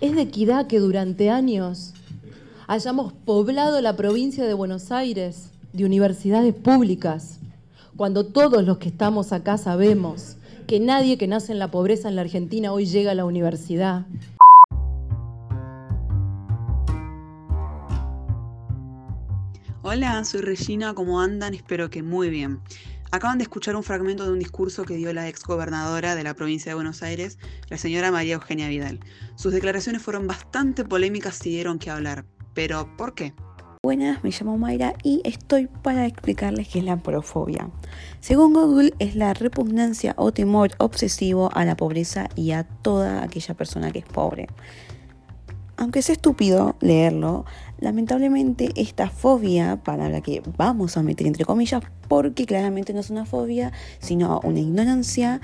Es de equidad que durante años hayamos poblado la provincia de Buenos Aires de universidades públicas, cuando todos los que estamos acá sabemos que nadie que nace en la pobreza en la Argentina hoy llega a la universidad. Hola, soy Regina, ¿cómo andan? Espero que muy bien. Acaban de escuchar un fragmento de un discurso que dio la ex gobernadora de la provincia de Buenos Aires, la señora María Eugenia Vidal. Sus declaraciones fueron bastante polémicas y dieron que hablar. Pero, ¿por qué? Buenas, me llamo Mayra y estoy para explicarles qué es la porofobia. Según Google, es la repugnancia o temor obsesivo a la pobreza y a toda aquella persona que es pobre. Aunque es estúpido leerlo, lamentablemente esta fobia, palabra que vamos a meter entre comillas, porque claramente no es una fobia, sino una ignorancia,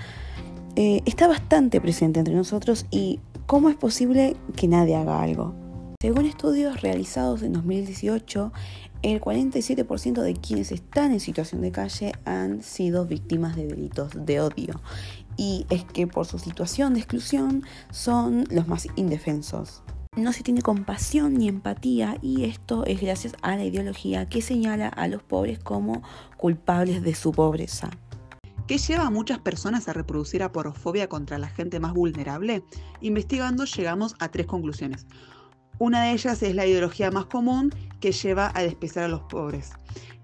eh, está bastante presente entre nosotros y cómo es posible que nadie haga algo. Según estudios realizados en 2018, el 47% de quienes están en situación de calle han sido víctimas de delitos de odio. Y es que por su situación de exclusión son los más indefensos. No se tiene compasión ni empatía y esto es gracias a la ideología que señala a los pobres como culpables de su pobreza. ¿Qué lleva a muchas personas a reproducir aporofobia contra la gente más vulnerable? Investigando llegamos a tres conclusiones. Una de ellas es la ideología más común que lleva a despreciar a los pobres.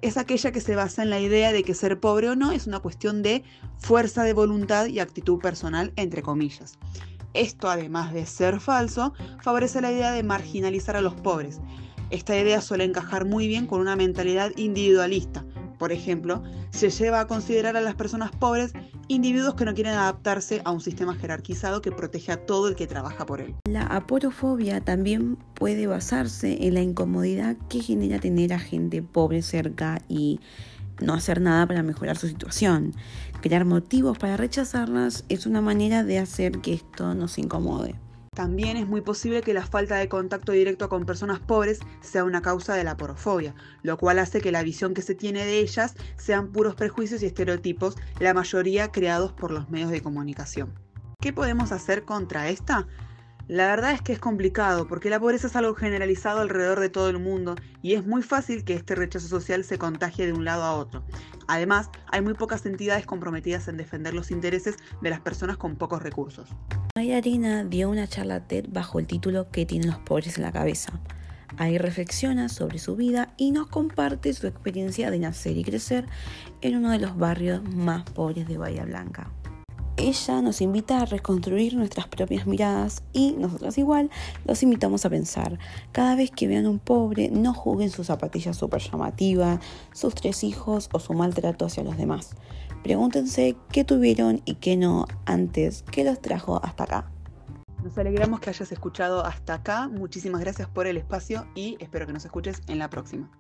Es aquella que se basa en la idea de que ser pobre o no es una cuestión de fuerza de voluntad y actitud personal, entre comillas. Esto, además de ser falso, favorece la idea de marginalizar a los pobres. Esta idea suele encajar muy bien con una mentalidad individualista, por ejemplo, se lleva a considerar a las personas pobres individuos que no quieren adaptarse a un sistema jerarquizado que protege a todo el que trabaja por él. La aporofobia también puede basarse en la incomodidad que genera tener a gente pobre cerca y no hacer nada para mejorar su situación. Crear motivos para rechazarlas es una manera de hacer que esto nos incomode. También es muy posible que la falta de contacto directo con personas pobres sea una causa de la porofobia, lo cual hace que la visión que se tiene de ellas sean puros prejuicios y estereotipos, la mayoría creados por los medios de comunicación. ¿Qué podemos hacer contra esta? La verdad es que es complicado porque la pobreza es algo generalizado alrededor de todo el mundo y es muy fácil que este rechazo social se contagie de un lado a otro. Además, hay muy pocas entidades comprometidas en defender los intereses de las personas con pocos recursos. Maya Arena dio una charla TED bajo el título ¿Qué tienen los pobres en la cabeza? Ahí reflexiona sobre su vida y nos comparte su experiencia de nacer y crecer en uno de los barrios más pobres de Bahía Blanca ella nos invita a reconstruir nuestras propias miradas y nosotros igual los invitamos a pensar. Cada vez que vean un pobre, no juzguen su zapatilla súper llamativa, sus tres hijos o su maltrato hacia los demás. Pregúntense qué tuvieron y qué no antes que los trajo hasta acá. Nos alegramos que hayas escuchado hasta acá. Muchísimas gracias por el espacio y espero que nos escuches en la próxima.